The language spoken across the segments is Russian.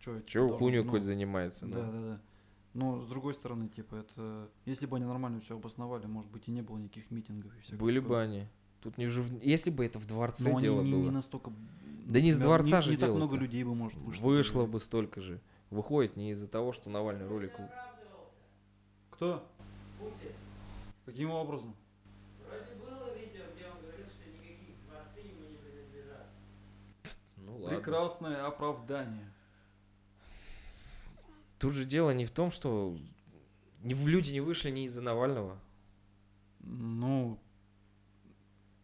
что Чего хуйню какой-то занимается? Да, да, да. Но с другой стороны, типа, это. Если бы они нормально все обосновали, может быть, и не было никаких митингов и всякого Были бы они. Тут не же в- Если бы это в дворце Но они дело не, было. не настолько. Да не с дворца не, же Не так много людей бы, может, вышло. Вышло бы столько же. Выходит не из-за того, что Навальный ролик... Кто? Каким образом? Ну ладно. Прекрасное оправдание. Тут же дело не в том, что люди не вышли не из-за Навального. Ну,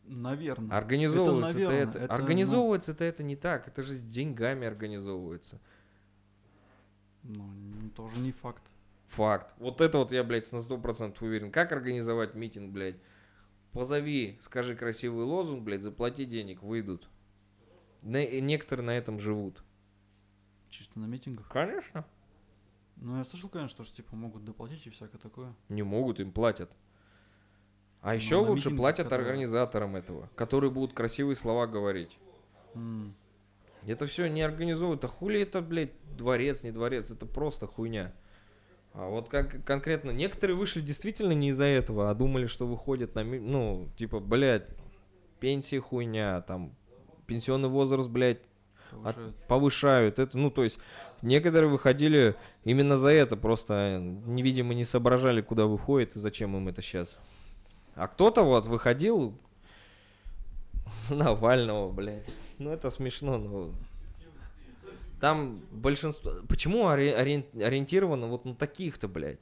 наверное. Организовывается это, наверно, это, это, ну- организовывается это это не так. Это же с деньгами организовывается. Ну, тоже не факт. Факт. Вот это вот я, блядь, на сто процентов уверен. Как организовать митинг, блядь? Позови, скажи красивый лозунг, блядь, заплати денег, выйдут. На- некоторые на этом живут. Чисто на митингах. Конечно. Ну, я слышал, конечно, что типа могут доплатить и всякое такое. Не могут, им платят. А Ну, еще лучше митингах, платят которые- организаторам этого, которые будут красивые слова говорить. М, Это все не организовывают. А хули это, блядь, дворец, не дворец, это просто хуйня. А вот как конкретно, некоторые вышли действительно не из-за этого, а думали, что выходят на, ну, типа, блядь, пенсии хуйня, там, пенсионный возраст, блядь, от- повышают. повышают. Это, ну, то есть, некоторые выходили именно за это, просто невидимо не соображали, куда выходит и зачем им это сейчас. А кто-то вот выходил с Навального, блядь. Ну, это смешно, но... Там большинство... Почему ори- ориен- ориентировано вот на таких-то, блядь?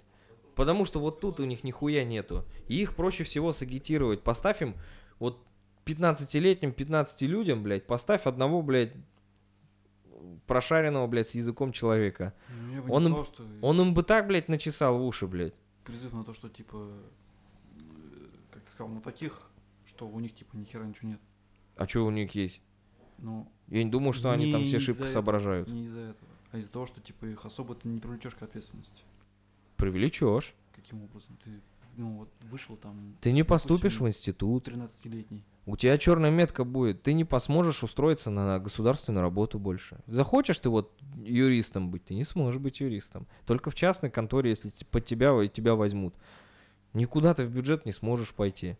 Потому что вот тут у них нихуя нету. И их проще всего сагитировать. Поставь им вот 15-летним, 15 людям, блядь, поставь одного, блядь, прошаренного, блядь, с языком человека. Ну, я бы он не им- сказал, что Он им бы так, блядь, начесал в уши, блядь. призыв на то, что типа, э, как ты сказал, на таких, что у них типа ни хера ничего нет. А что у них есть? Ну, Я не думаю, что они там Не все шибко соображают. не из-за этого, а из-за того, что типа их особо ты не привлечешь к ответственности. Привлечешь. Каким образом? Ты, ну, вот вышел там Ты не поступишь в институт. 13-летний. У тебя черная метка будет. Ты не посможешь устроиться на государственную работу больше. Захочешь ты вот юристом быть, ты не сможешь быть юристом. Только в частной конторе, если под тебя и тебя возьмут. Никуда ты в бюджет не сможешь пойти.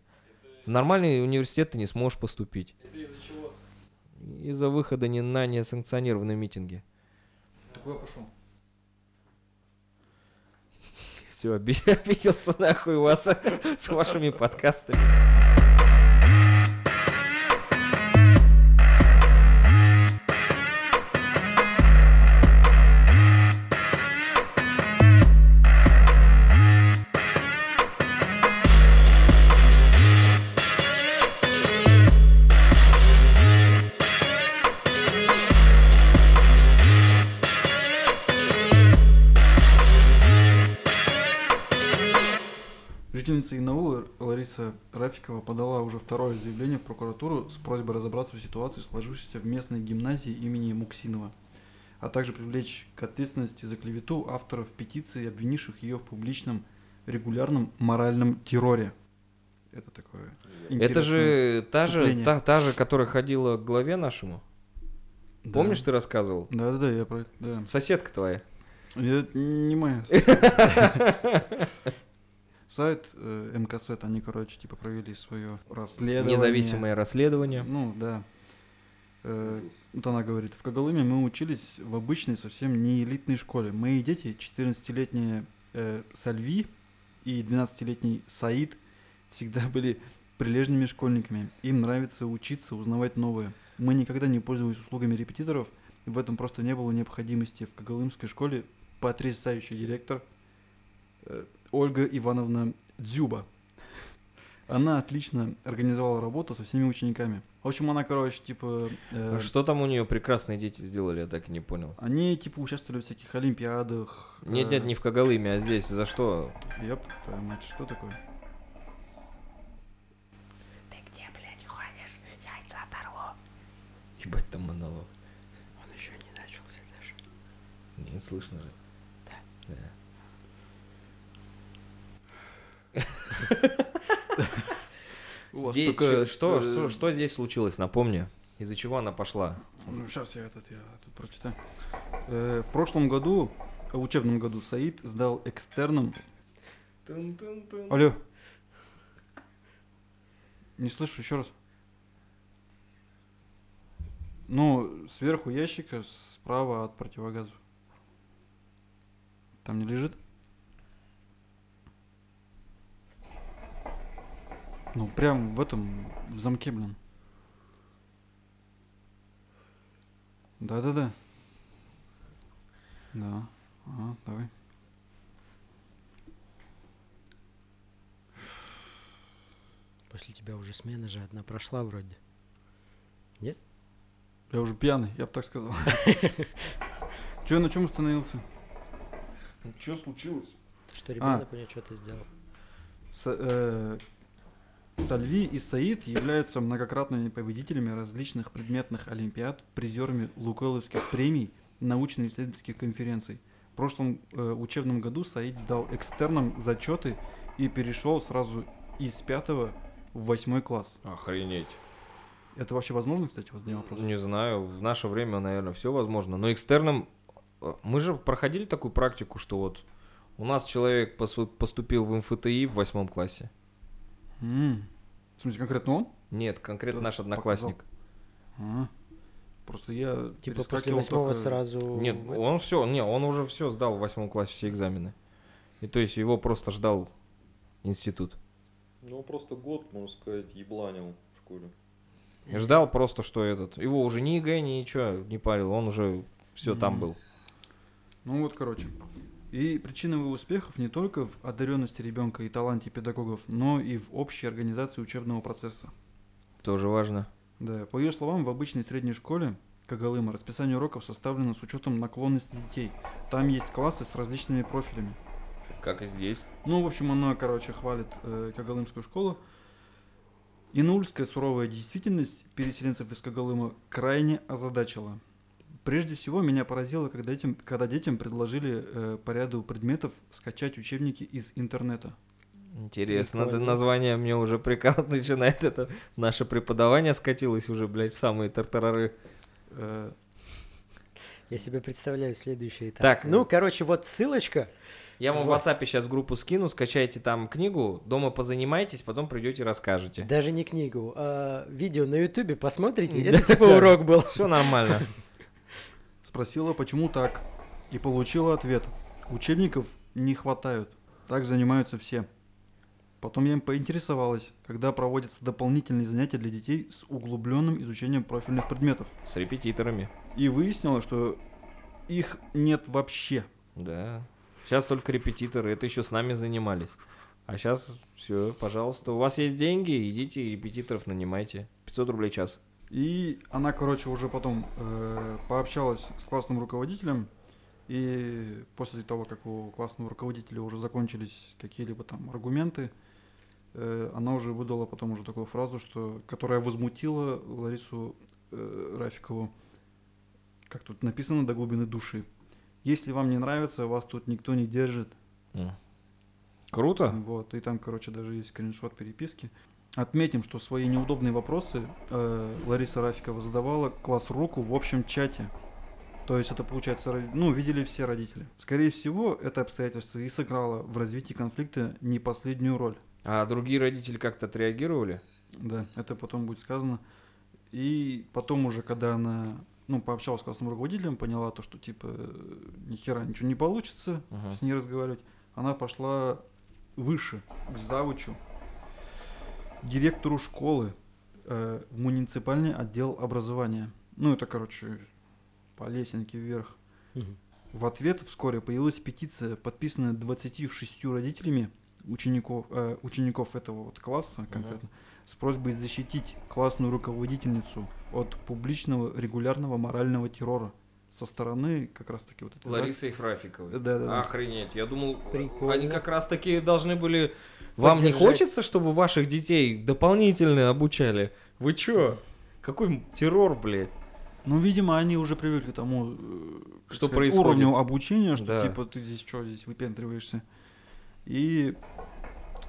В нормальный университет ты не сможешь поступить. Это из-за чего? Из-за выхода не на несанкционированные митинги. Так куда пошел? Все, обиделся нахуй вас с вашими подкастами. Лариса Рафикова подала уже второе заявление в прокуратуру с просьбой разобраться в ситуации, сложившейся в местной гимназии имени Муксинова, а также привлечь к ответственности за клевету авторов петиции, обвинивших ее в публичном регулярном моральном терроре. Это такое. Это же та же, та, та же, которая ходила к главе нашему. Да. Помнишь, ты рассказывал? Да, да, да, я про это. Да. Соседка твоя. Это не моя. Сайт э, МКСЭТ, они, короче, типа провели свое расследование. Независимое расследование. Ну, да. Э, вот она говорит, в Когалыме мы учились в обычной, совсем не элитной школе. Мои дети, 14-летняя э, Сальви и 12-летний Саид, всегда были прилежными школьниками. Им нравится учиться, узнавать новое. Мы никогда не пользовались услугами репетиторов, в этом просто не было необходимости. В Когалымской школе потрясающий директор э, Ольга Ивановна Дзюба. Она отлично организовала работу со всеми учениками. В общем, она, короче, типа... э, А Что там у нее прекрасные дети сделали, я так и не понял. Они, типа, участвовали в всяких олимпиадах. Нет, нет, не в Когалыме, а здесь. За что? Ёп, твою мать, что такое? Ты где, блядь, ходишь? Яйца оторву. Ебать там монолог. Он еще не начался даже. Не слышно же. Да. Да. У вас Здесь что, э, что, что здесь случилось, напомни. Из-за чего она пошла? Ну, сейчас я этот, я тут прочитаю. Э, в прошлом году, в учебном году, Саид сдал экстерном... Алло. Не слышу, еще раз. Ну, сверху ящика, справа от противогаза. Там не лежит? Ну, прям в этом, в замке, блин. Да-да-да. Да. А, давай. После тебя уже смена же одна прошла вроде. Я уже пьяный, я бы так сказал. Че, на чем остановился? Что случилось? Что, А. ребенок у него что-то сделал? Сальви и Саид являются многократными победителями различных предметных олимпиад, призерами Лукойловских премий, научно-исследовательских конференций. В прошлом э, учебном году Саид сдал экстерном зачеты и перешел сразу из пятого в восьмой класс. Охренеть. Это вообще возможно, кстати, вот мне вопрос? Не знаю, в наше время, наверное, все возможно. Но экстерном... э, Мы же проходили такую практику, что вот у нас человек поступил в МФТИ в восьмом классе. М. В смысле, конкретно он? Нет, конкретно Кто наш одноклассник. А. Просто я Типа после восьмого только- сразу... Нет, он все, не, он уже все сдал в восьмом классе все экзамены. И то есть его просто ждал институт. Ну, просто год, можно сказать, ебланил в школе. И Ждал просто, что этот. Его уже ни ЕГЭ, ничего не парил. Он уже все там Мгм. был. Ну вот, короче. И причина его успехов не только в одаренности ребенка и таланте педагогов, но и в общей организации учебного процесса. Тоже важно. Да, по ее словам, в обычной средней школе Кагалыма расписание уроков составлено с учетом наклонностей детей. Там есть классы с различными профилями. Как и здесь. Ну, в общем, она, короче, хвалит э, Кагалымскую школу. Инаульская суровая действительность переселенцев из Кагалыма крайне озадачила. Прежде всего, меня поразило, когда, детям, когда детям предложили э, по ряду предметов скачать учебники из интернета. Интересно, это название мне уже прикал начинает. Это наше преподавание скатилось уже, блядь, в самые тартарары. Э, Я себе представляю следующий этап. Так. Ну, короче, вот ссылочка. Я вам Вот. в WhatsApp сейчас группу скину, скачайте там книгу, дома позанимайтесь, потом придете расскажете. Даже не книгу, а видео на ютубе посмотрите. Это типа урок был. Все нормально. спросила, почему так, и получила ответ. Учебников не хватают, так занимаются все. Потом я им поинтересовалась, когда проводятся дополнительные занятия для детей с углубленным изучением профильных предметов. С репетиторами. И выяснила, что их нет вообще. Да. Сейчас только репетиторы, это еще с нами занимались. А сейчас все, пожалуйста. У вас есть деньги, идите и репетиторов нанимайте. 500 рублей час. И она, короче, уже потом э, пообщалась с классным руководителем. И после того, как у классного руководителя уже закончились какие-либо там аргументы, э, она уже выдала потом уже такую фразу, что, которая возмутила Ларису э, Рафикову, как тут написано, до глубины души. Если вам не нравится, вас тут никто не держит. Круто. Вот, и там, короче, даже есть скриншот переписки. Отметим, что свои неудобные вопросы э, Лариса Рафикова задавала класс руку в общем чате. То есть это, получается, ну, видели все родители. Скорее всего, это обстоятельство и сыграло в развитии конфликта не последнюю роль. А другие родители как-то отреагировали? Да, это потом будет сказано. И потом уже, когда она, ну, пообщалась с классным руководителем, поняла то, что, типа, э, ни хера ничего не получится, Мгм. с ней разговаривать, она пошла выше, к завучу, директору школы, э, в муниципальный отдел образования. Ну, это, короче, по лесенке вверх. В ответ вскоре появилась петиция, подписанная 26 родителями учеников, э, учеников этого вот класса конкретно, с просьбой защитить классную руководительницу от публичного регулярного морального террора со стороны как раз таки вот этой Ларисы Ефрафиковой. Да, да, да. Охренеть. Я думал, Прикольно. они как раз таки должны были... Вам не хочется, чтобы ваших детей дополнительно обучали? Вы чё? Какой террор, блядь? Ну, видимо, они уже привыкли к тому, э, Что сказать, происходит. уровню обучения, что Да. типа ты здесь что, здесь выпендриваешься. И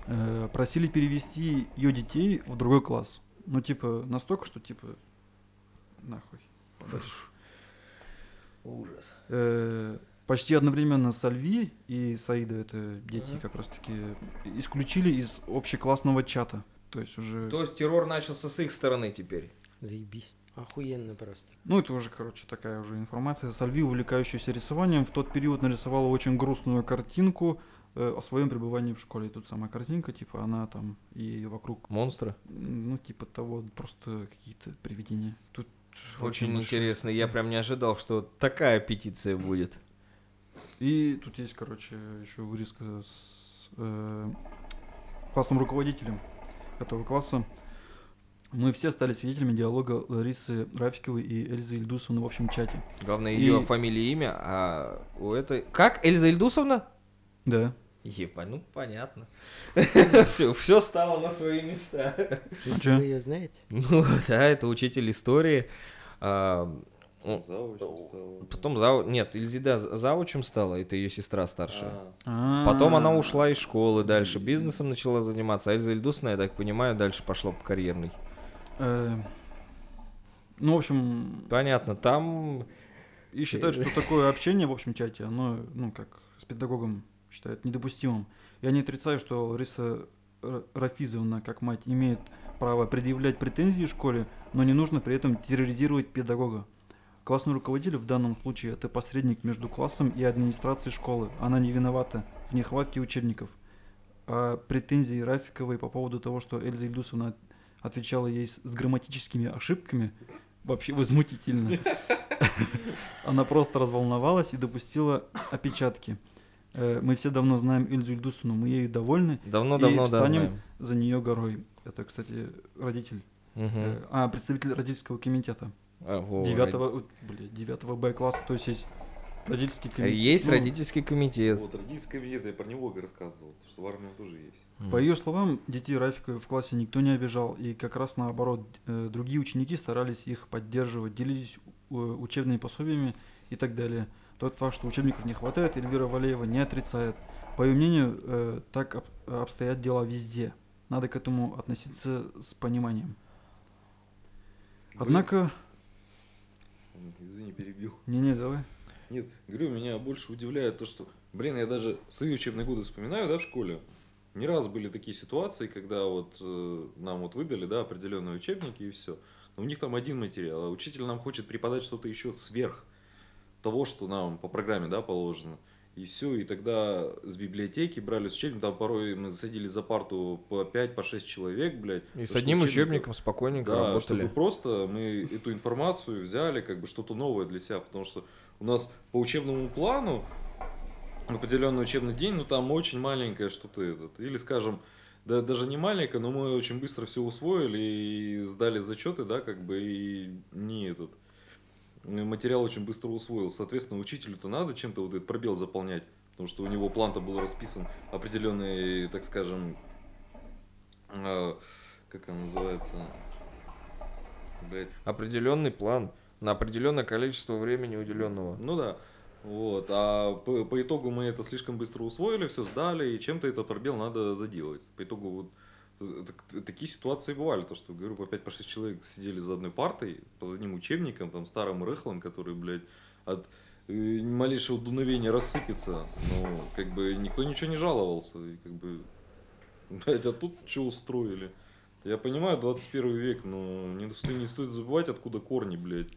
э, просили перевести ее детей в другой класс. Ну, типа, настолько, что типа нахуй подальше. Ужас. Э, почти одновременно Сальви и Саида, это дети как раз таки, исключили из общеклассного чата. То есть уже... То есть террор начался с их стороны теперь. Заебись. Охуенно просто. Ну, это уже, короче, такая уже информация. Сальви, увлекающаяся рисованием, в тот период нарисовала очень грустную картинку э, о своем пребывании в школе. И тут сама картинка, типа, она там и вокруг, Монстры. ну, типа того, просто какие-то привидения. Тут Очень большое интересно. Я прям не ожидал, что такая петиция будет. И тут есть, короче, еще вырезка с э, классным руководителем этого класса. Мы все стали свидетелями диалога Ларисы Рафиковой и Эльзы Ильдусовны в общем чате. Главное, И- ее фамилия и имя, а у этой... Как? Эльза Ильдусовна? Да. Ебать, ну понятно. Все, все стало на свои места. Вы ее знаете? Ну да, это учитель истории. А, о, Завучем стал. Потом зау... Нет, Ильзида за- завучем стала, это ее сестра старшая. А, Потом она А. ушла из школы, дальше бизнесом начала заниматься. А Эльза Ильдусовна, я так понимаю, дальше пошла по карьерной. Э, Ну, в общем, Понятно, там... и считают, что такое общение в общем чате, оно, ну, как с педагогом считают недопустимым. Я не отрицаю, что Лариса Р- Рафизовна, как мать, имеет право предъявлять претензии школе, но не нужно при этом терроризировать педагога. Классный руководитель в данном случае это посредник между классом и администрацией школы. Она не виновата в нехватке учебников. А претензии Рафиковой по поводу того, что Эльза Ильдусовна отвечала ей с грамматическими ошибками, вообще возмутительно. Она просто разволновалась и допустила опечатки. Э, Мы все давно знаем Эльзу Ильдусовну, мы ею довольны, Давно-давно, И да, встанем знаем. за нее горой. Это, кстати, родитель, э, а, представитель родительского комитета. А, Девятого, бля, девятого Б класса, то есть есть родительский роди- комитет. Есть Ну, родительский комитет. Вот родительский комитет, я про него и рассказывал, что в армии он тоже есть. По ее словам, детей Рафиковой в классе никто не обижал, и как раз наоборот, э, другие ученики старались их поддерживать, делились э, учебными пособиями и так далее. Тот факт, что учебников не хватает, Эльвира Валеева не отрицает. По ее мнению, э, так об- обстоят дела везде. Надо к этому относиться с пониманием. Однако... Извини, перебил. Не-не, давай. Нет, говорю, меня больше удивляет то, что, блин, я даже свои учебные годы вспоминаю, да, в школе. Не раз были такие ситуации, когда вот э, нам вот выдали, да, определенные учебники и все. Но у них там один материал, а учитель нам хочет преподать что-то еще сверх того, что нам по программе, да, положено. И все, и тогда с библиотеки брали с учебник, там порой мы садились за парту по 5, по 6 человек, блядь. И с одним учебником спокойненько да, работали. чтобы просто мы эту информацию взяли, как бы что-то новое для себя, потому что у нас по учебному плану определенный учебный день, ну там очень маленькое что-то этот, или скажем, да, даже не маленькое, но мы очень быстро все усвоили и сдали зачеты, да, как бы и не этот материал очень быстро усвоил. Соответственно, учителю-то надо чем-то вот этот пробел заполнять, потому что у него план-то был расписан определенный, так скажем, а, как он называется, блядь, Определенный план на определенное количество времени уделенного. Ну да. Вот. А по, по итогу мы это слишком быстро усвоили, все сдали, и чем-то этот пробел надо заделать. По итогу вот э, такие ситуации бывали, то что, говорю, по 5-6 человек сидели за одной партой, под одним учебником, там, старым рыхлым, который, блядь, от э, малейшего дуновения рассыпется. Ну, как бы никто ничего не жаловался. И как бы, блядь, а тут что устроили? Я понимаю, 21 век, но не, не стоит забывать, откуда корни, блядь.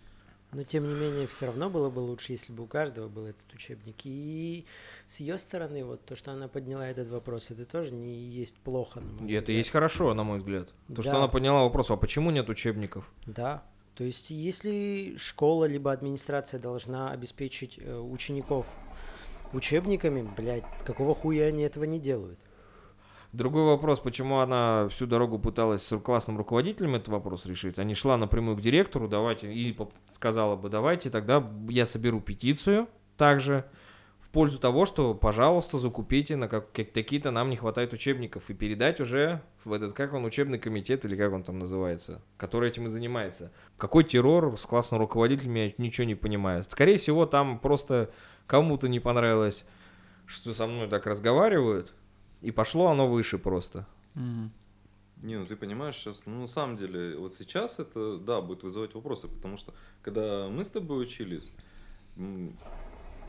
Но тем не менее, все равно было бы лучше, если бы у каждого был этот учебник. И с ее стороны, вот то, что она подняла этот вопрос, это тоже не есть плохо, на мой это взгляд. есть хорошо, на мой взгляд. То, что Да. она подняла вопрос, а почему нет учебников? Да. То есть, если школа либо администрация должна обеспечить э, учеников учебниками, блядь, какого хуя они этого не делают? Другой вопрос, почему она всю дорогу пыталась с классным руководителем этот вопрос решить, а не шла напрямую к директору, давайте, и сказала бы, давайте тогда я соберу петицию также в пользу того, что, пожалуйста, закупите, на как, как- такие-то нам не хватает учебников, и передать уже в этот, как он, учебный комитет, или как он там называется, который этим и занимается. Какой террор с классным руководителем, я ничего не понимаю. Скорее всего, там просто кому-то не понравилось, что со мной так разговаривают, и пошло оно выше просто. Мгм. Не, ну ты понимаешь, сейчас, ну на самом деле, вот сейчас это, да, будет вызывать вопросы, потому что, когда мы с тобой учились,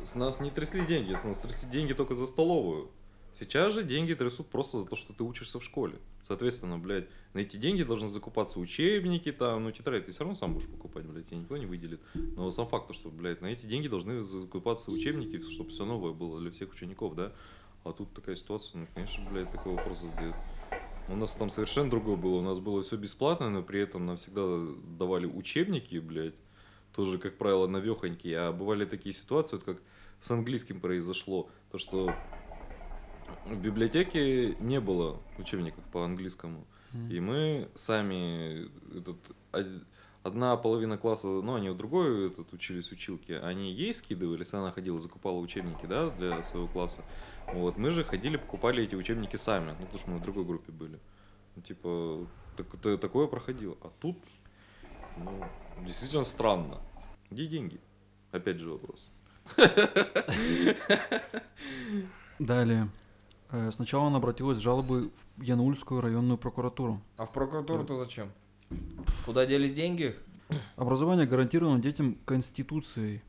с нас не трясли деньги, с нас трясли деньги только за столовую. Сейчас же деньги трясут просто за то, что ты учишься в школе. Соответственно, блядь, на эти деньги должны закупаться учебники, там, ну, тетради ты все равно сам будешь покупать, блядь, тебе никто не выделит. Но сам факт, то, что, блядь, на эти деньги должны закупаться учебники, чтобы все новое было для всех учеников, да. А тут такая ситуация, ну, конечно, блядь, такой вопрос задают. У нас там совершенно другое было. У нас было все бесплатно, но при этом нам всегда давали учебники, блядь. Тоже, как правило, навехонькие. А бывали такие ситуации, вот как с английским произошло. То, что в библиотеке не было учебников по английскому. И мы сами, этот, од- одна половина класса, ну, они у другой этот, учились училки, они ей скидывались, она ходила, закупала учебники, да, для своего класса. Вот, мы же ходили, покупали эти учебники сами, ну, потому что мы в другой группе были. Ну, Типа, так- та- такое проходило. А тут, ну, действительно странно. Где деньги? Опять же вопрос. Далее. Э, Сначала она обратилась с жалобой в Янаульскую районную прокуратуру. А в прокуратуру-то зачем? Куда делись деньги? Образование гарантировано детям Конституцией.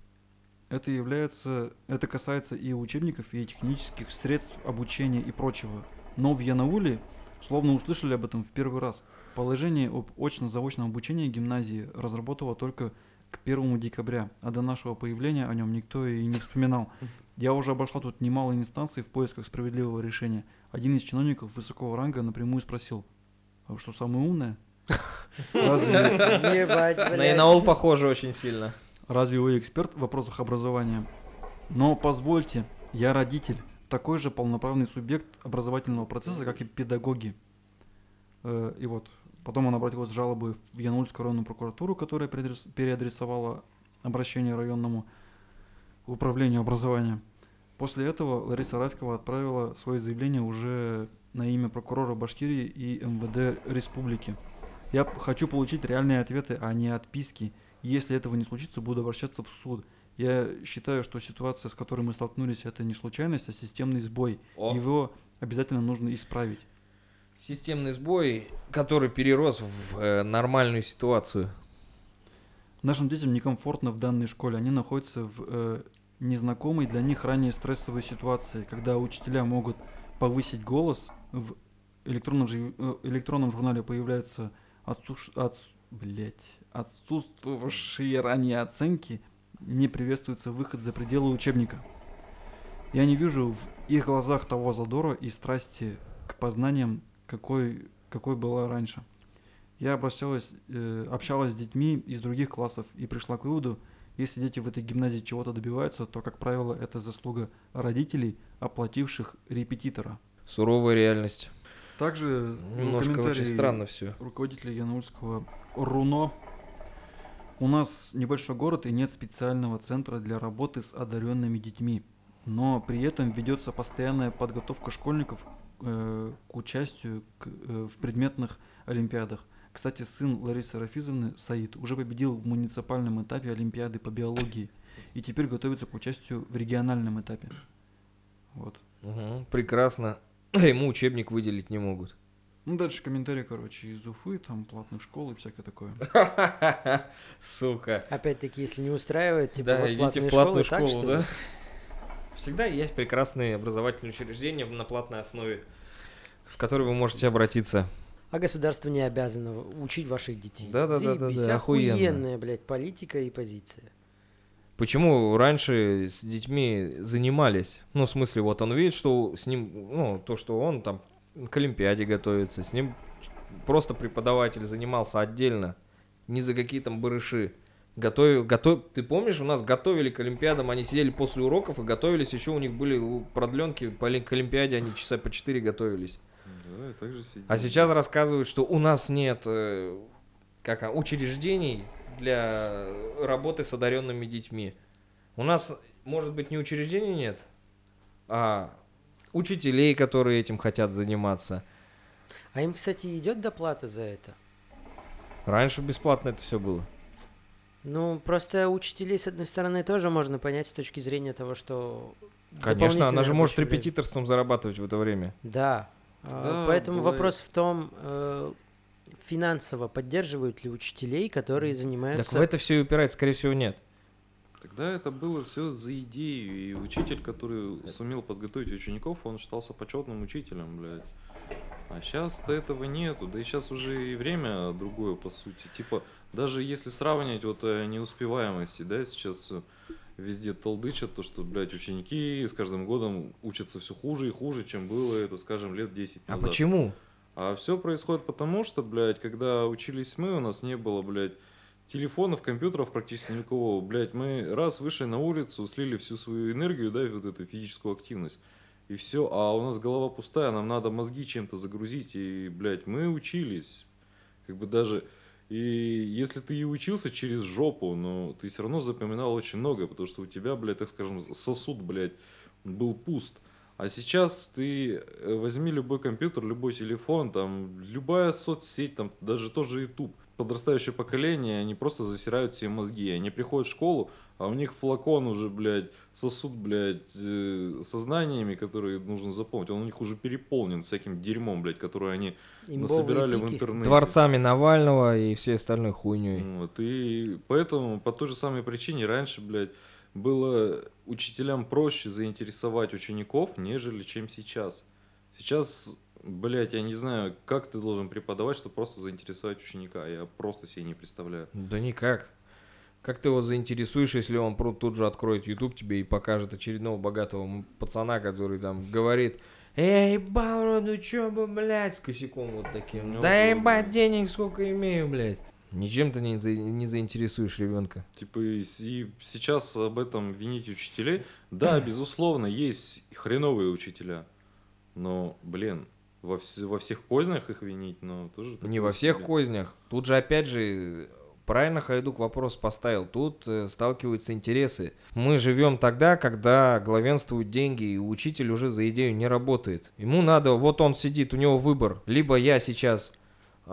Это является, это касается и учебников, и технических средств обучения и прочего. Но в Янауле словно услышали об этом в первый раз. Положение об очно-заочном обучении гимназии разработало только к 1 декабря, а до нашего появления о нем никто и не вспоминал. Я уже обошла тут немало инстанций в поисках справедливого решения. Один из чиновников высокого ранга напрямую спросил, а что, самое умное? На. Инаул похоже очень сильно. разве вы эксперт в вопросах образования? Но позвольте, я родитель, такой же полноправный субъект образовательного процесса, как и педагоги. Э, И вот, потом он обратилась с жалобой в Янульскую районную прокуратуру, которая переадрес- переадресовала обращение районному управлению образования. После этого Лариса Рафикова отправила свое заявление уже на имя прокурора Башкирии и МВД республики. Я хочу получить реальные ответы, а не отписки. Если этого не случится, буду обращаться в суд. Я считаю, что ситуация, с которой мы столкнулись, это не случайность, а системный сбой. О. Его обязательно нужно исправить. Системный сбой, который перерос в э, нормальную ситуацию. Нашим детям некомфортно в данной школе. Они находятся в э, незнакомой для них ранее стрессовой ситуации, когда учителя могут повысить голос. В электронном, э, электронном журнале появляются отсуш- отс- блядь, отсутствовавшие ранее оценки, не приветствуется выход за пределы учебника. Я не вижу в их глазах того задора и страсти к познаниям, какой, какой была раньше. Я обращалась, э, общалась с детьми из других классов и пришла к выводу, если дети в этой гимназии чего-то добиваются, то, как правило, это заслуга родителей, оплативших репетитора. Суровая реальность. Также э, Немножко очень странно все. руководителя Янульского РУНО. У нас небольшой город и нет специального центра для работы с одаренными детьми. Но при этом ведется постоянная подготовка школьников э, к участию к, э, в предметных олимпиадах. Кстати, сын Ларисы Рафизовны, Саид, уже победил в муниципальном этапе Олимпиады по биологии и теперь готовится к участию в региональном этапе. Вот. Мгм, прекрасно. Ему учебник выделить не могут. Ну, дальше комментарии, короче, из Уфы, там, платных школ и всякое такое. Сука. Опять-таки, если не устраивает, типа, Да, вот идите в платную школу, ли? да? Всегда есть прекрасные образовательные учреждения на платной основе, в которые вы можете обратиться. А государство не обязано учить ваших детей. Да-да-да-да-да, Заебись, охуенно. охуенная, блядь, политика и позиция. Почему раньше с детьми занимались? Ну, в смысле, вот он видит, что с ним, ну, то, что он там к Олимпиаде готовится, с ним просто преподаватель занимался отдельно, не за какие там барыши. Готовил, готов... Ты помнишь, у нас готовили к Олимпиадам, они сидели после уроков и готовились, еще у них были продленки по к Олимпиаде, они часа по 4 готовились. Да. А сейчас рассказывают, что у нас нет э, как, а, учреждений для работы с одаренными детьми. У нас, может быть, не учреждений нет, а учителей, которые этим хотят заниматься. А им, кстати, идет доплата за это? Раньше бесплатно это все было. Ну, просто учителей, с одной стороны, тоже можно понять с точки зрения того, что... Конечно, она же может репетиторством зарабатывать в это время. Да. А, Да, Поэтому бывает. вопрос в том, э, финансово поддерживают ли учителей, которые Так занимаются... в это все и упирается, скорее всего, нет. Тогда это было все за идею, и учитель, который сумел подготовить учеников, он считался почетным учителем, блядь. А сейчас-то этого нету, да и сейчас уже и время другое, по сути. Типа, даже если сравнивать вот э, неуспеваемости, да, сейчас везде толдычат то, что, блядь, ученики с каждым годом учатся все хуже и хуже, чем было это, скажем, лет 10 А назад. почему? А все происходит потому, что, блядь, когда учились мы, у нас не было, блядь, телефонов, компьютеров практически никого. Блядь, мы раз вышли на улицу, слили всю свою энергию, да, вот эту физическую активность. И все, а у нас голова пустая, нам надо мозги чем-то загрузить. И, блядь, мы учились. Как бы даже... И если ты и учился через жопу, но ты все равно запоминал очень много, потому что у тебя, блядь, так скажем, сосуд, блядь, был пуст. А сейчас ты э, возьми любой компьютер, любой телефон, там, любая соцсеть, там, даже тоже YouTube. Подрастающее поколение, они просто засирают себе мозги. Они приходят в школу, а у них флакон уже, блядь, сосуд, блядь, э, со знаниями, которые нужно запомнить. Он у них уже переполнен всяким дерьмом, блядь, которое они имбовые насобирали в пики. интернете. Дворцами Навального и всей остальной хуйней. Вот, и поэтому по той же самой причине раньше, блядь, было учителям проще заинтересовать учеников, нежели чем сейчас. Сейчас, блядь, я не знаю, как ты должен преподавать, чтобы просто заинтересовать ученика. Я просто себе не представляю. Да никак. Как ты его заинтересуешь, если он тут же откроет YouTube тебе и покажет очередного богатого пацана, который там говорит Эй, Бауро, ну чё бы, блядь, с косяком вот таким. Ну, да ебать, денег сколько имею, блядь. Ничем ты не, за- не заинтересуешь ребенка. Типа, и, сейчас об этом винить учителей. Да, безусловно, есть хреновые учителя. Но, блин, во, вс- во всех кознях их винить, но тоже... Не во всех себе. кознях. Тут же опять же правильно Хайдук вопрос поставил. Тут э, сталкиваются интересы. Мы живем тогда, когда главенствуют деньги, и учитель уже за идею не работает. Ему надо, вот он сидит, у него выбор. Либо я сейчас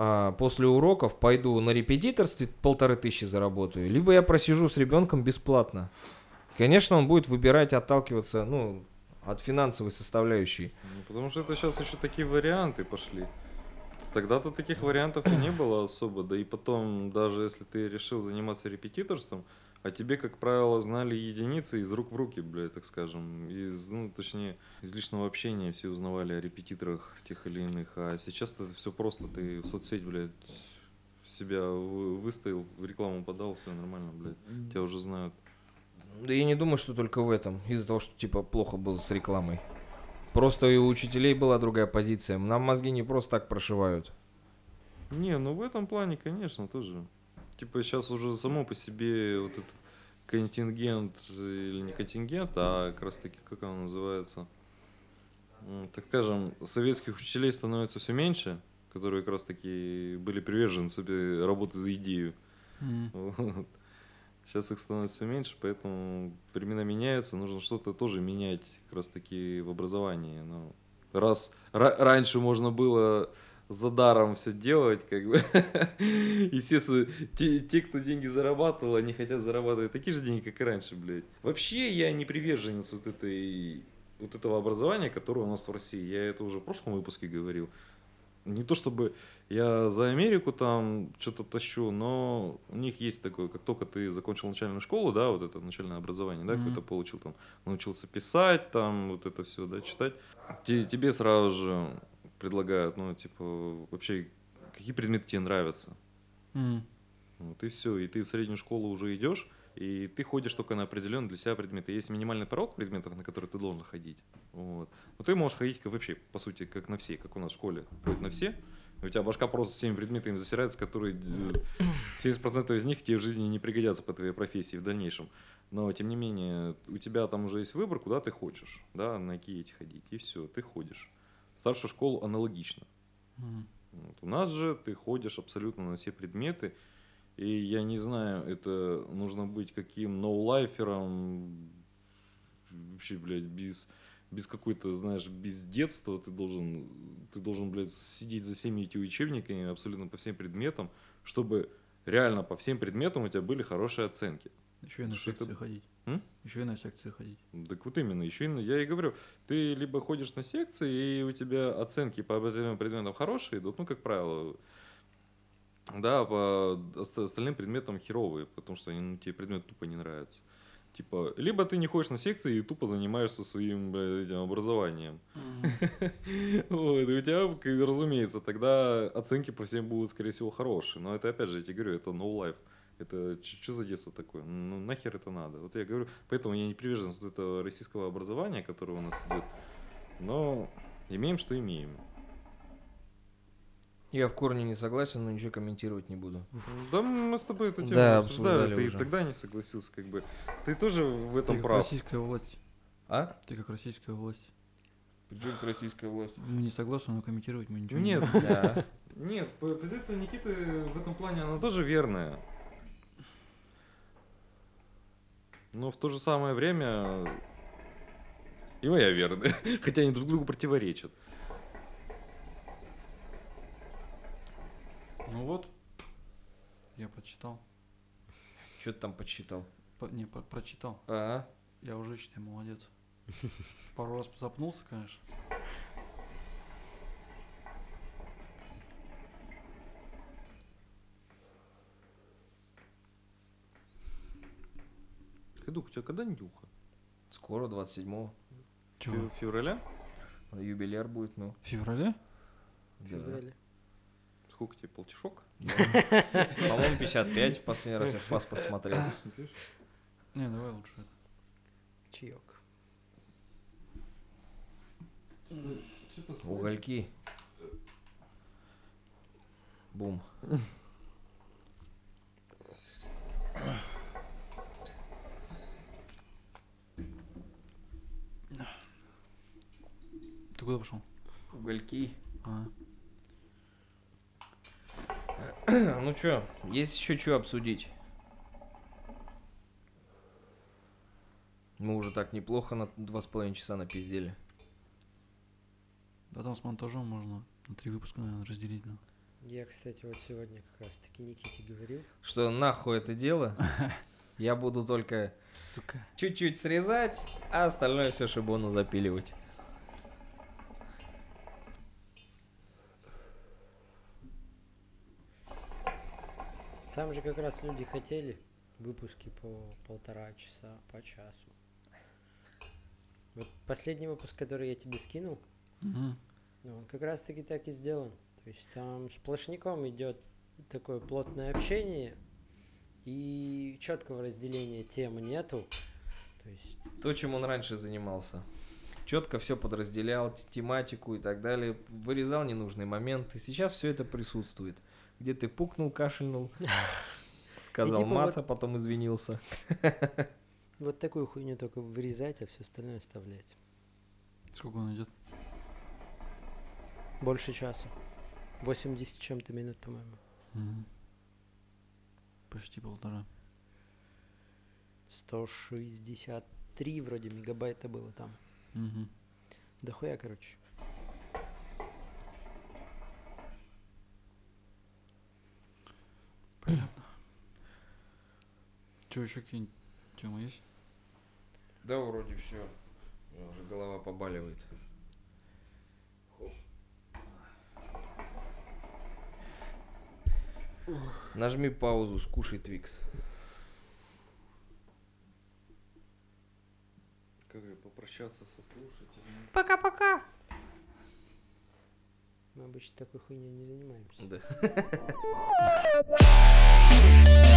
а, после уроков пойду на репетиторстве полторы тысячи заработаю, либо я просижу с ребенком бесплатно. Конечно, он будет выбирать, отталкиваться, ну, от финансовой составляющей. Ну, потому что это сейчас еще такие варианты пошли. Тогда-то таких вариантов и не было особо. Да и потом, даже если ты решил заниматься репетиторством, а тебе, как правило, знали единицы из рук в руки, блядь, так скажем. Из, ну, точнее, из личного общения все узнавали о репетиторах тех или иных. А сейчас это все просто. Ты в соцсеть, блядь, себя вы- выставил, в рекламу подал, все нормально, блядь. Тебя уже знают. Да я не думаю, что только в этом. Из-за того, что типа плохо было с рекламой. Просто и у учителей была другая позиция. Нам мозги не просто так прошивают. Не, ну в этом плане, конечно, тоже. Типа сейчас уже само по себе вот этот контингент, э, или не контингент, а как раз таки, как он называется, так скажем, советских учителей становится все меньше, которые как раз таки были приверженцы работы за идею. М. Вот. Сейчас их становится все меньше, поэтому времена меняются, нужно что-то тоже менять как раз таки в образовании. Ну, раз ра- раньше можно было за даром все делать, как бы, естественно, те, те, кто деньги зарабатывал, они хотят зарабатывать такие же деньги, как и раньше, блядь. Вообще я не приверженец вот этой вот этого образования, которое у нас в России. Я это уже в прошлом выпуске говорил. Не то чтобы я за Америку там что-то тащу, но у них есть такое, как только ты закончил начальную школу, да, вот это начальное образование, да, Мгм. какое-то получил там, научился писать, там, вот это все, да, читать, те- тебе сразу же предлагают, ну, типа, вообще, какие предметы тебе нравятся. М. Вот и все, и ты в среднюю школу уже идешь, и ты ходишь только на определенные для себя предметы. Есть минимальный порог предметов, на которые ты должен ходить. Вот. Но ты можешь ходить как вообще, по сути, как на все, как у нас в школе. Ходит на все. И у тебя башка просто всеми предметами засирается, которые э, 70% из них тебе в жизни не пригодятся по твоей профессии в дальнейшем. Но, тем не менее, у тебя там уже есть выбор, куда ты хочешь, да, на какие эти ходить. И все, ты ходишь. Старшую школу аналогично. М. Вот. У нас же ты ходишь абсолютно на все предметы, и я не знаю, это нужно быть каким ноулайфером, вообще, блядь, без, без какой-то, знаешь, без детства ты должен, ты должен, блядь, сидеть за всеми этими учебниками абсолютно по всем предметам, чтобы реально по всем предметам у тебя были хорошие оценки. Еще и на Что это- секции ходить. М? Еще и на секции ходить. Так вот именно, еще и на- я и говорю, ты либо ходишь на секции, и у тебя оценки по определенным предметам хорошие идут, ну, как правило, да, по ост- остальным предметам херовые, потому что они, ну, тебе предмет тупо не нравится. Типа, либо ты не ходишь на секции и тупо занимаешься своим этим образованием. Вот, и у тебя, разумеется, тогда оценки по всем будут, скорее всего, хорошие. Но это, опять же, я тебе говорю, это no life. Это что за детство такое? Ну, нахер это надо? Вот я говорю, поэтому я не приверженец этого российского образования, которое у нас идет. Но имеем, что имеем. Я в корне не согласен, но ничего комментировать не буду. Да мы с тобой эту тему Да, обсуждали, ты уже. тогда не согласился, как бы. Ты тоже в этом Ты как прав. российская власть. А? Ты как российская власть. Причем с российской властью? Мы не согласны, но комментировать мы ничего Нет, не будем. Да. нет, по- позиция Никиты в этом плане, она тоже верная. Но в то же самое время и моя верная, хотя они друг другу противоречат. Ну вот. Я прочитал. Что ты там почитал? По- не, про- прочитал. А? Я уже считаю, молодец. Пару раз запнулся, конечно. Хайдук, у тебя когда нюха? Скоро, 27-го. Чего? Фе- Февраля? Юбиляр будет, ну. В феврале? Да. Феврале. Сколько тебе, полтишок? По-моему, 55. Последний раз я в паспорт смотрел. Не, давай лучше это. Чаек. Угольки. Бум. Куда пошел? Угольки. А, Ну чё, есть еще что обсудить? Мы уже так неплохо на два с половиной часа напиздели. да там с монтажом можно на три выпуска, наверное, разделить. ну. Я, кстати, вот сегодня как раз таки Никите говорил. Что нахуй это дело? Я буду только Сука. чуть-чуть срезать, а остальное все шибону запиливать. Там же как раз люди хотели выпуски по полтора часа, по часу. Вот последний выпуск, который я тебе скинул, ну, он как раз таки так и сделан. То есть там сплошняком идет такое плотное общение, и четкого разделения тем нету. То есть То, чем он раньше занимался. Четко все подразделял, тематику и так далее. Вырезал ненужные моменты. Сейчас все это присутствует. Где ты пукнул, кашельнул, сказал типа мат, вот- а потом извинился. вот такую хуйню только вырезать, а все остальное оставлять. Сколько он идет? Больше часа. 80 с чем-то минут, по-моему. Мгм. Почти полтора. 163 вроде мегабайта было там. Мгм. Да хуя, короче. Понятно. Че, еще какие-нибудь темы есть? Да, вроде все. Уже голова побаливает. Нажми паузу, скушай Твикс. Как же попрощаться со слушателями? Пока-пока. Мы обычно такой хуйней не занимаемся. Да.